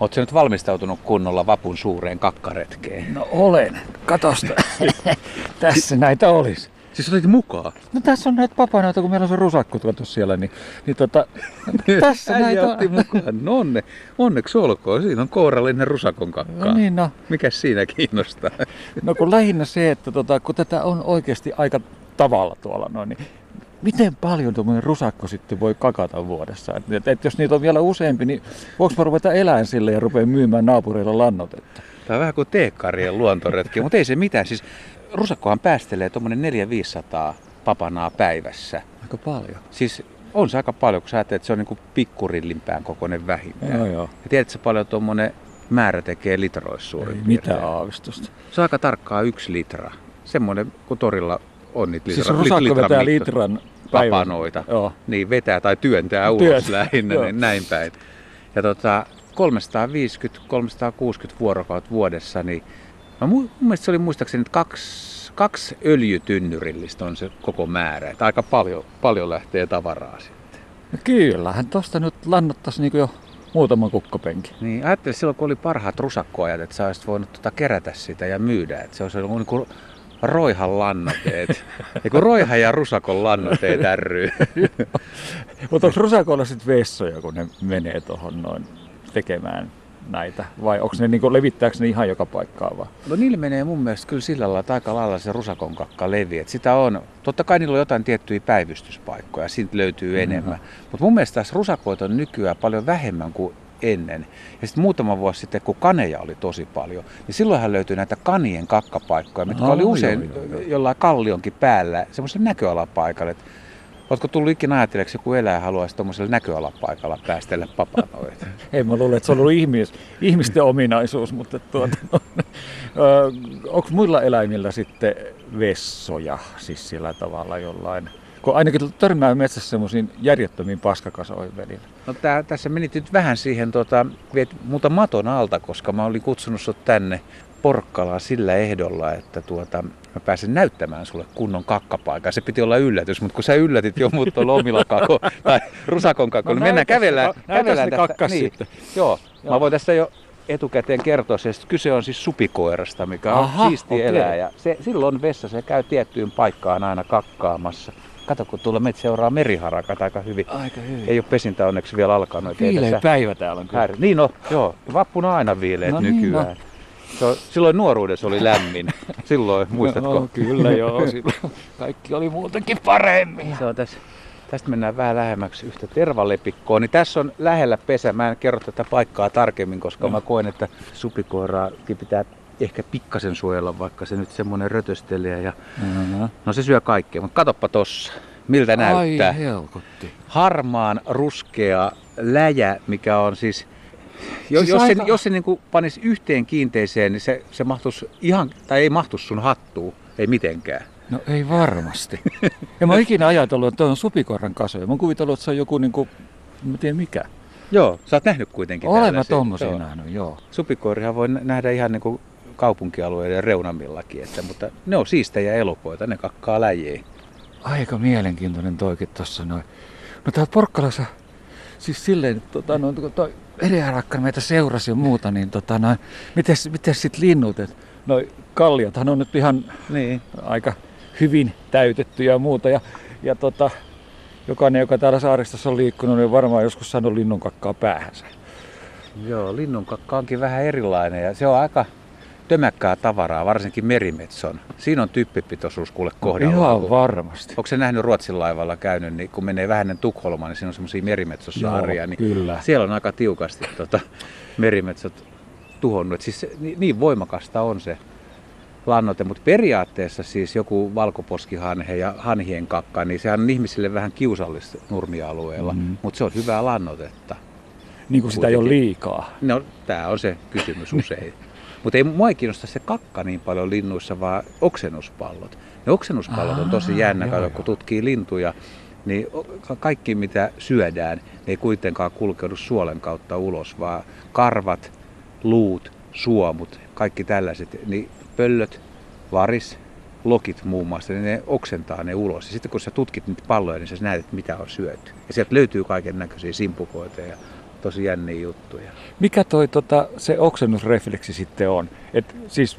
Oletko nyt valmistautunut kunnolla vapun suureen kakkaretkeen? No olen. Katosta. Tässä näitä olisi. Siis otit mukaan? No tässä on näitä papanoita, kun meillä on se rusakko tuotu siellä, niin, niin tota, tässä Äijä näitä otti on. mukaan. No onne, onneksi olkoon. Siinä on kourallinen rusakon kakkaa. No niin, no. Mikäs siinä kiinnostaa? No kun lähinnä se, että tota, kun tätä on oikeasti aika tavalla tuolla noin, niin miten paljon tuommoinen rusakko sitten voi kakata vuodessa? Et, et, jos niitä on vielä useampi, niin voiko mä ruveta eläin sille ja rupea myymään naapureilla lannotetta? Tämä on vähän kuin teekkarien luontoretki, mutta ei se mitään. Siis rusakkohan päästelee tuommoinen 400-500 papanaa päivässä. Aika paljon. Siis on se aika paljon, kun sä ajattelet, että se on niin kuin pikkurillin kokoinen vähintään. Joo, joo. Ja tiedätkö paljon tuommoinen määrä tekee litroissa suurin Ei piirtein? mitään aavistusta. Se on aika tarkkaa yksi litra. Semmoinen, kun torilla on niitä litra, Siis rusakko litran vetää mitto- litran päivän. papanoita. Joo. Niin, vetää tai työntää ulos Työntää, lähinnä, joo. niin näin päin. Ja tota, 350-360 vuorokautta vuodessa, niin mä mu- mun mielestä se oli muistaakseni että kaksi, kaksi öljytynnyrillistä on se koko määrä. Että aika paljon, paljon lähtee tavaraa sitten. No kyllähän tosta nyt lannottaisi niin jo muutaman kukkopenkin. Niin, ajattelin silloin, kun oli parhaat rusakkoajat, että sä olisit voinut tota kerätä sitä ja myydä. Että se olisi ollut niin kuin roihan lannoiteet. ja kun roiha ja rusakon lannoiteet ry. Mutta onko rusakoilla sitten vessoja, kun ne menee tuohon noin tekemään näitä? Vai onko ne niinku, levittääkö ne ihan joka paikkaan vaan? No niillä menee mun mielestä kyllä sillä lailla, että aika lailla se rusakon kakka leviää. Et sitä on, totta kai niillä on jotain tiettyjä päivystyspaikkoja, siitä löytyy Mhm. enemmän. Mutta mun mielestä tässä rusakoita on nykyään paljon vähemmän kuin ennen. Ja sitten muutama vuosi sitten, kun kaneja oli tosi paljon, niin silloinhan löytyi näitä kanien kakkapaikkoja, mitkä oli joo, usein joo, joo. jollain kallionkin päällä, semmoisen näköalapaikalle. Et Oletko tullut ikinä ajatelleeksi, että joku eläin haluaisi tuommoisella näköalapaikalla päästellä papanoita? Ei mä luulen, että se on ollut ihmis, ihmisten ominaisuus, mutta tuota, onko muilla eläimillä sitten vessoja siis sillä tavalla jollain? Kun ainakin törmää metsässä semmoisiin järjettömiin paskakasoihin välillä. No tää, tässä menit nyt vähän siihen, tota, viet muuta maton alta, koska mä olin kutsunut sut tänne Porkkalaan sillä ehdolla, että tuota, mä pääsen näyttämään sulle kunnon kakkapaikan. Se piti olla yllätys, mutta kun sä yllätit jo mut tuolla omilla kako tai rusakon kako, No niin mennään kävellään, ka- kävellään tästä. niin, sitten. Joo, Joo. mä voin tästä jo etukäteen kertoa se, että kyse on siis supikoirasta, mikä on Aha, siisti okei. eläin. Ja se, silloin on vessa, se käy tiettyyn paikkaan aina kakkaamassa. Kato, kun tuolla meitä seuraa meriharakat aika hyvin. Aika hyvin. Ei ole pesintä onneksi vielä alkanut. Viileä tässä päivä täällä on kyllä. häiri- Niin no, joo. Vappuna aina viileet No niin, nykyään. Se on, silloin nuoruudessa oli lämmin. Silloin, muistatko? No, kyllä joo, silloin kaikki oli muutenkin paremmin. Se on tässä. Tästä mennään vähän lähemmäksi yhtä tervalepikkoa. Niin tässä on lähellä pesä. Mä en kerro tätä paikkaa tarkemmin, koska Joo. mä koen, että supikoiraakin pitää ehkä pikkasen suojella, vaikka se nyt semmoinen rötöstelijä. Ja... Mm-hmm. No se syö kaikkea, mutta katoppa tossa. Miltä näyttää? Ai helkotti. harmaan ruskea läjä, mikä on siis... Jo, Siis jos, aika- se, jos se niin kuin panisi yhteen kiinteeseen, niin se, se mahtuisi ihan, tai ei mahtuisi sun hattuun, ei mitenkään. No ei varmasti. Ja mä ikinä ajatellut, että on supikoiran kasoja. Mä oon kuvitellut, että se on joku niinku, en mä tiedä mikä. Joo, sä oot nähnyt kuitenkin Olen mä tommosia Joo. nähnyt, joo. Supikoirihan voi nä- nähdä ihan niin kuin kaupunkialueiden reunamillakin, että, mutta ne on siistejä elokoita, ne kakkaa läjiä. Aika mielenkiintoinen toikin tossa noin. No täällä Porkkalassa, siis silleen, tota, no, kun toi Edeharakka meitä seurasi ja muuta, niin tota, noin, mites, mites sit linnut? Et, noi kalliothan on nyt ihan Niin. aika hyvin täytetty ja muuta. Ja, ja tota, jokainen, joka täällä saaristossa on liikkunut, niin on varmaan joskus saanut linnun kakkaa päähänsä. Joo, linnun kakka onkin vähän erilainen ja se on aika tömäkkää tavaraa, varsinkin merimetson. Siinä on typpipitoisuus kuule kohdalla. Ihan kun- varmasti. Onko se nähnyt Ruotsin laivalla käynyt, niin kun menee vähän ennen Tukholmaan, niin siinä on semmoisia merimetsosaaria, Joo, niin kyllä. siellä on aika tiukasti tota, merimetsot tuhonnut. Siis niin, niin voimakasta on se lannoite, mutta periaatteessa siis joku valkoposkihanhe ja hanhien kakka, niin sehän on ihmisille vähän kiusallista nurmialueella, Mhm. mm. mutta se on hyvää lannotetta. Niin kuin sitä ei ole liikaa. No, tämä on se kysymys usein. Mutta ei mua ei kiinnosta se kakka niin paljon linnuissa, vaan oksennuspallot. Ne oksennuspallot on tosi jännä, joo, joo. kun tutkii lintuja, niin kaikki mitä syödään, ne ei kuitenkaan kulkeudu suolen kautta ulos, vaan karvat, luut, suomut, kaikki tällaiset, niin pöllöt, varis, lokit muun muassa, niin ne oksentaa ne ulos. Ja sitten kun sä tutkit niitä palloja, niin sä näet, mitä on syöty. Ja sieltä löytyy kaiken näköisiä simpukoita ja tosi jänniä juttuja. Mikä toi tota, se oksennusrefleksi sitten on? Et siis,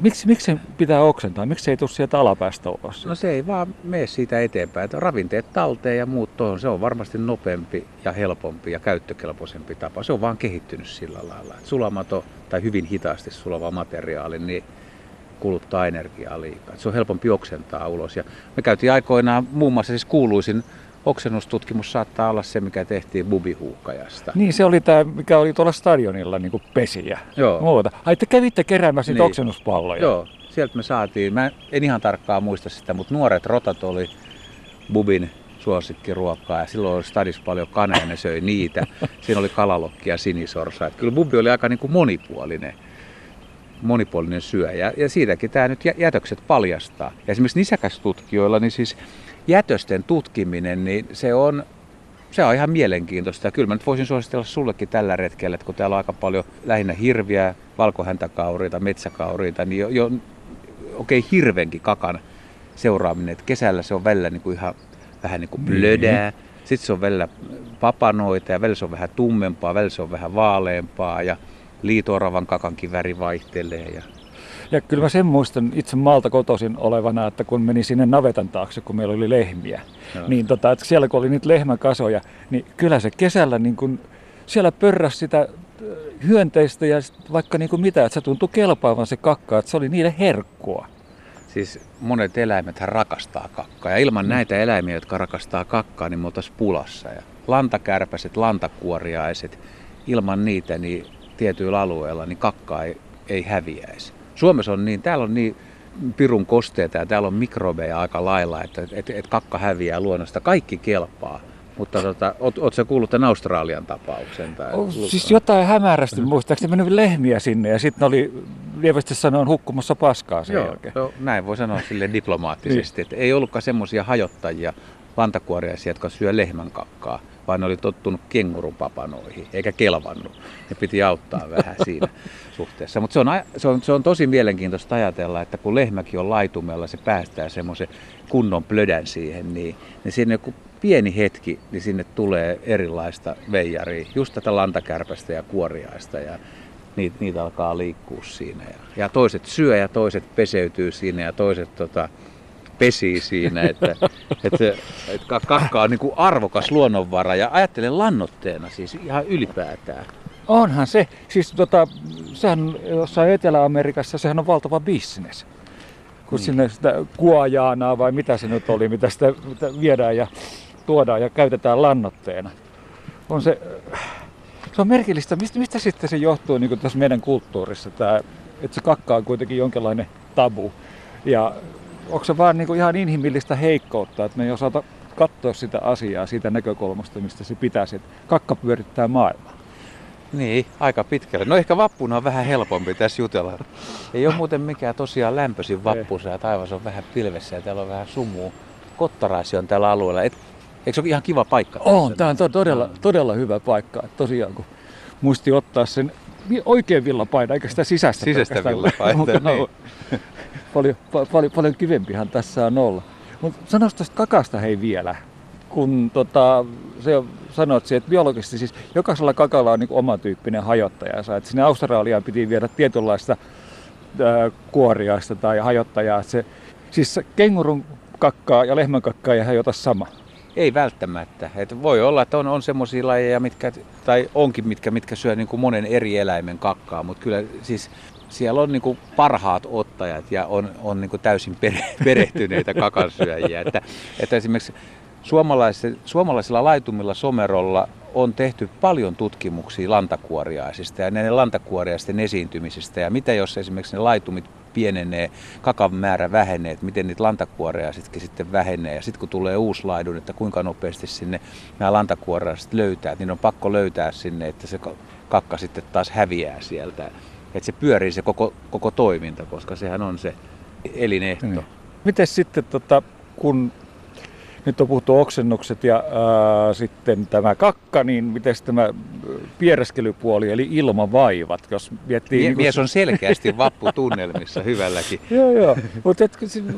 miksi, miksi se pitää oksentaa? Miksi se ei tule sieltä alapäästä ulos? No se ei vaan mene siitä eteenpäin. Että ravinteet talteen ja muut tuohon, se on varmasti nopeampi ja helpompi ja käyttökelpoisempi tapa. Se on vaan kehittynyt sillä lailla. Et sulamato tai hyvin hitaasti sulava materiaali, niin kuluttaa energiaa liikaa. Et se on helpompi oksentaa ulos. Ja me käytiin aikoinaan muun muassa siis kuuluisin oksennustutkimus saattaa olla se, mikä tehtiin bubihuukkajasta. Niin, se oli tämä, mikä oli tuolla stadionilla, niin kuin pesiä. Joo. Muuta. Ai, te kävitte keräämässä niin. oksennuspalloja. Joo, sieltä me saatiin, mä en ihan tarkkaan muista sitä, mutta nuoret rotat oli bubin suosikkiruokaa ja silloin oli stadis paljon kaneja, ne söi niitä. Siinä oli kalalokkia ja sinisorsa. Että kyllä bubi oli aika niin kuin monipuolinen monipuolinen syöjä. Ja siitäkin tämä nyt jätökset paljastaa. Ja esimerkiksi nisäkästutkijoilla, niin siis jätösten tutkiminen, niin se on, se on ihan mielenkiintoista. Ja kyllä mä nyt voisin suositella sullekin tällä retkellä, että kun täällä on aika paljon lähinnä hirviä, valkohäntäkauriita, metsäkauriita, niin jo, jo okei okay, hirvenkin kakan seuraaminen. Että kesällä se on välillä niin kuin ihan vähän niin kuin blödää. Mm-hmm. Sitten se on välillä papanoita ja välillä se on vähän tummempaa, välillä se on vähän vaaleampaa ja liitooravan kakankin väri vaihtelee. Ja ja kyllä mä sen muistan itse maalta kotoisin olevana, että kun meni sinne navetan taakse, kun meillä oli lehmiä, no. niin tota, että siellä kun oli niitä lehmäkasoja, niin kyllä se kesällä niin kun, siellä pörräsi sitä äh, hyönteistä ja vaikka niin kuin mitä, että se tuntui kelpaavan se kakka, että se oli niille herkkua. Siis monet eläimet rakastaa kakkaa ja ilman mm. näitä eläimiä, jotka rakastaa kakkaa, niin me oltaisiin pulassa. Ja lantakärpäset, lantakuoriaiset, ilman niitä niin tietyillä alueilla niin kakkaa ei, ei häviäisi. Suomessa on niin, täällä on niin pirun kosteita ja täällä on mikrobeja aika lailla, että et, et kakka häviää luonnosta. Kaikki kelpaa. Mutta tota, oot, sä kuullut tämän Australian tapauksen? Tai oh, siis jotain hämärästi, muistaakseni mennyt lehmiä sinne ja sitten oli lievästi sanoen hukkumassa paskaa sen joo, jälkeen. Joo, näin voi sanoa sille diplomaattisesti, niin. että ei ollutkaan semmoisia hajottajia, lantakuoriaisia, jotka syö lehmän kakkaa, vaan ne oli tottunut kengurupapanoihin, eikä kelvannut. Ne piti auttaa vähän siinä suhteessa. Mutta se on, se, on, se on tosi mielenkiintoista ajatella, että kun lehmäkin on laitumella, se päästää semmoisen kunnon plödän siihen, niin, niin sinne kun pieni hetki, niin sinne tulee erilaista veijaria, just tätä lantakärpästä ja kuoriaista ja niitä, niitä alkaa liikkua siinä. Ja, ja toiset syö ja toiset peseytyy siinä ja toiset tota, pesii siinä, että, että, että kakka on niin kuin arvokas luonnonvara ja ajattelen lannotteena siis ihan ylipäätään. Onhan se. Siis tota, sehän jossain Etelä-Amerikassa sehän on valtava bisnes. Kun niin. sinne sitä kuojaanaa vai mitä se nyt oli, mitä sitä mitä viedään ja tuodaan ja käytetään lannotteena. On se, se on merkillistä. Mistä, mistä sitten se johtuu niin tässä meidän kulttuurissa, tämä, että se kakka on kuitenkin jonkinlainen tabu. Ja onko se vaan niin kuin ihan inhimillistä heikkoutta, että me ei osata katsoa sitä asiaa siitä näkökulmasta, mistä se pitäisi, että kakka pyörittää maailmaa. Niin, aika pitkälle. No ehkä vappuna on vähän helpompi tässä jutella. Ei ole muuten mikään tosiaan lämpöisin vappusa ja taivas on vähän pilvessä ja täällä on vähän sumua. Kottaraisi on tällä alueella. Et, eikö se ole ihan kiva paikka? On, tämä on to- todella, todella hyvä paikka. Et tosiaan kun muisti ottaa sen oikein villapaita, eikä sitä sisäistä. Sisäistä villapaita, niin. Paljon, paljon, paljon kivempihan tässä on olla. Mutta sanois tuosta kakasta hei vielä, kun tota, se sanoit, että biologisesti siis jokaisella kakalla on niin oma tyyppinen hajottajansa. Että sinne Australiaan piti viedä tietynlaista ää, kuoriaista tai hajottajaa. Se, siis kengurun kakkaa ja lehmän kakkaa ei hajota sama. Ei välttämättä. Et voi olla, että on, on semmoisia lajeja, mitkä, tai onkin mitkä, mitkä syö niin kuin monen eri eläimen kakkaa, mutta kyllä siis siellä on niin kuin parhaat ottajat ja on, on niin kuin täysin perehtyneitä kakansyöjiä. Että, että esimerkiksi suomalaisilla laitumilla somerolla on tehty paljon tutkimuksia lantakuoriaisista ja näiden lantakuoriaisten esiintymisestä. Ja mitä jos esimerkiksi ne laitumit pienenee, kakan määrä vähenee, että miten niitä lantakuoriaisitkin sitten vähenee. Ja sitten kun tulee uusi laidun, että kuinka nopeasti sinne nämä lantakuoriaiset löytää, niin on pakko löytää sinne, että se kakka sitten taas häviää sieltä. Että se pyörii se koko, koko toiminta, koska sehän on se elinehto. Niin. Miten sitten, tota, kun nyt on puhuttu oksennukset ja ää, sitten tämä kakka, niin miten tämä piereskelypuoli, eli ilmavaivat, jos miettii... Mie- niin kuin- Mies on selkeästi vapputunnelmissa hyvälläkin. Joo, joo. Mutta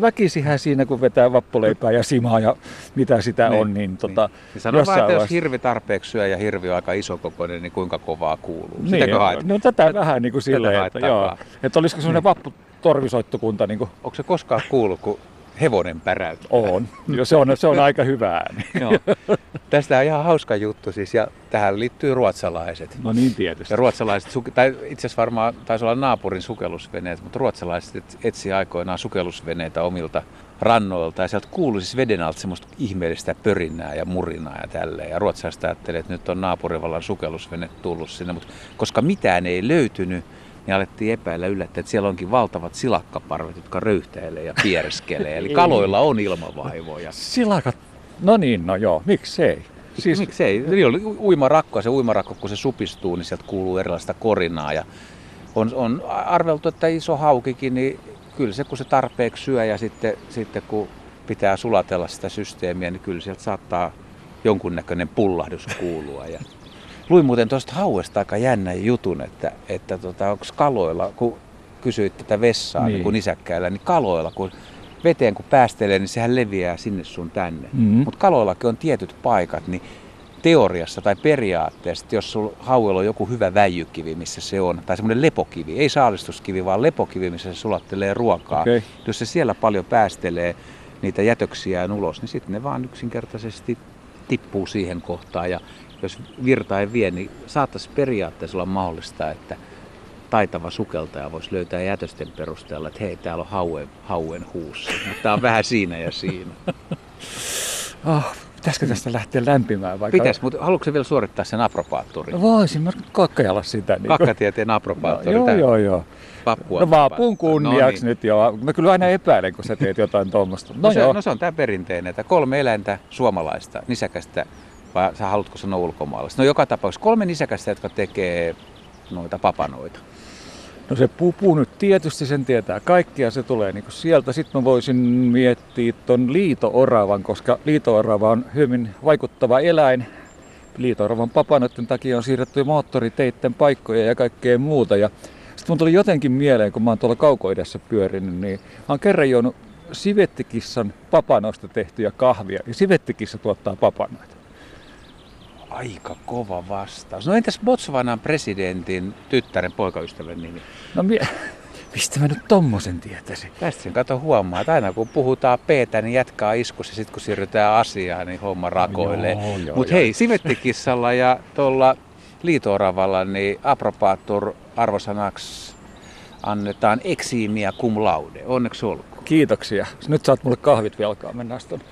väkisihän siinä, kun vetää vappuleipää ja simaa ja mitä sitä Niin, on, niin, tota, Niin sano vaan, että jos hirvi tarpeeksi syö ja hirvi on aika isokokoinen, niin kuinka kovaa kuuluu. Niin, Sitäkö haet? no tätä vähän niin kuin silleen, että, joo, että olisiko semmoinen Niin. vapputorvisoittokunta niin kuin Onko se koskaan kuullut, kun hevonen päräyttää? on. Jo, se, on se on aika hyvä ääni. Joo. Tästä on ihan hauska juttu siis, ja tähän liittyy ruotsalaiset. No niin tietysti. Ja ruotsalaiset, tai itse asiassa varmaan taisi olla naapurin sukellusveneet, mutta ruotsalaiset et- etsi aikoinaan sukellusveneitä omilta rannoilta ja sieltä kuului siis veden alta semmoista ihmeellistä pörinää ja murinaa ja tälleen. Ja ruotsalaiset ajattelivat, että nyt on naapurivallan sukellusvene tullut sinne, mutta koska mitään ei löytynyt, niin alettiin epäillä yllättäen, että siellä onkin valtavat silakkaparvet, jotka röyhtäilee ja piereskelee. Eli kaloilla on ilmavaivoja. Silakat, no niin, no joo, miksei. Siis miksei? Niin oli uimarakko ja se uimarakko, kun se supistuu, niin sieltä kuuluu erilaista korinaa. Ja on, on arveltu, että iso haukikin, niin kyllä se kun se tarpeeksi syö ja sitten, sitten kun pitää sulatella sitä systeemiä, niin kyllä sieltä saattaa jonkunnäköinen pullahdus kuulua. Ja luin muuten tuosta hauesta aika jännän jutun, että, että tota, onko kaloilla, kun kysyit tätä vessaa Niin. niin. kuin nisäkkäillä, niin kaloilla, kun veteen kun päästelee, niin sehän leviää sinne sun tänne. Mm. Mutta kaloillakin on tietyt paikat, niin teoriassa tai periaatteessa, että jos sulla hauella on joku hyvä väijykivi, missä se on, tai semmoinen lepokivi, ei saalistuskivi, vaan lepokivi, missä se sulattelee ruokaa. Okei. Jos se siellä paljon päästelee niitä jätöksiään ulos, niin sitten ne vaan yksinkertaisesti tippuu siihen kohtaan. Ja jos virta ei vie, niin saattaisi periaatteessa olla mahdollista, että taitava sukeltaja voisi löytää jätösten perusteella, että hei, täällä on hauen, hauen huussa. Mutta tämä on vähän siinä ja siinä. Oh, pitäisikö tästä lähteä lämpimään vaikka? Pitäisi, mutta haluatko vielä suorittaa sen apropaattorin? No voisin mä kokeilla sitä. Niin Kakkatieteen no, apropaattori. joo, tää joo, joo. Vappua. No vapun kunniaksi no, niin. nyt joo. Mä kyllä aina epäilen, kun sä teet jotain tuommoista. No, No, se, joo. no se on tämä perinteinen, että kolme eläintä suomalaista, nisäkästä, vai sä haluatko sanoa ulkomaalaista? No joka tapauksessa kolme nisäkästä, jotka tekee noita papanoita. No se pupu nyt tietysti sen tietää kaikkia, se tulee niinku sieltä. Sitten mä voisin miettiä ton liito-oravan, koska liito-orava on hyvin vaikuttava eläin. Liito-oravan papanoiden takia on siirretty moottoriteitten paikkoja ja kaikkea muuta. Ja sitten mun tuli jotenkin mieleen, kun mä oon tuolla kaukoidässä pyörinyt, niin mä oon kerran juonut sivettikissan papanoista tehtyä kahvia. Ja sivettikissa tuottaa papanoita. Aika kova vastaus. No entäs Botswanan presidentin tyttären poikaystävän nimi? No mie- mistä mä nyt tommosen tietäisin? Tästä sen kato huomaa, että aina kun puhutaan peetä, niin jatkaa iskussa. Sitten kun siirrytään asiaan, niin homma rakoilee. Mutta hei, sivettikissalla ja tuolla liitooravalla, niin apropaattor arvosanaksi annetaan eksiimiä cum laude. Onneksi olkoon. Kiitoksia. Nyt saat mulle kahvit velkaa, mennään tonne.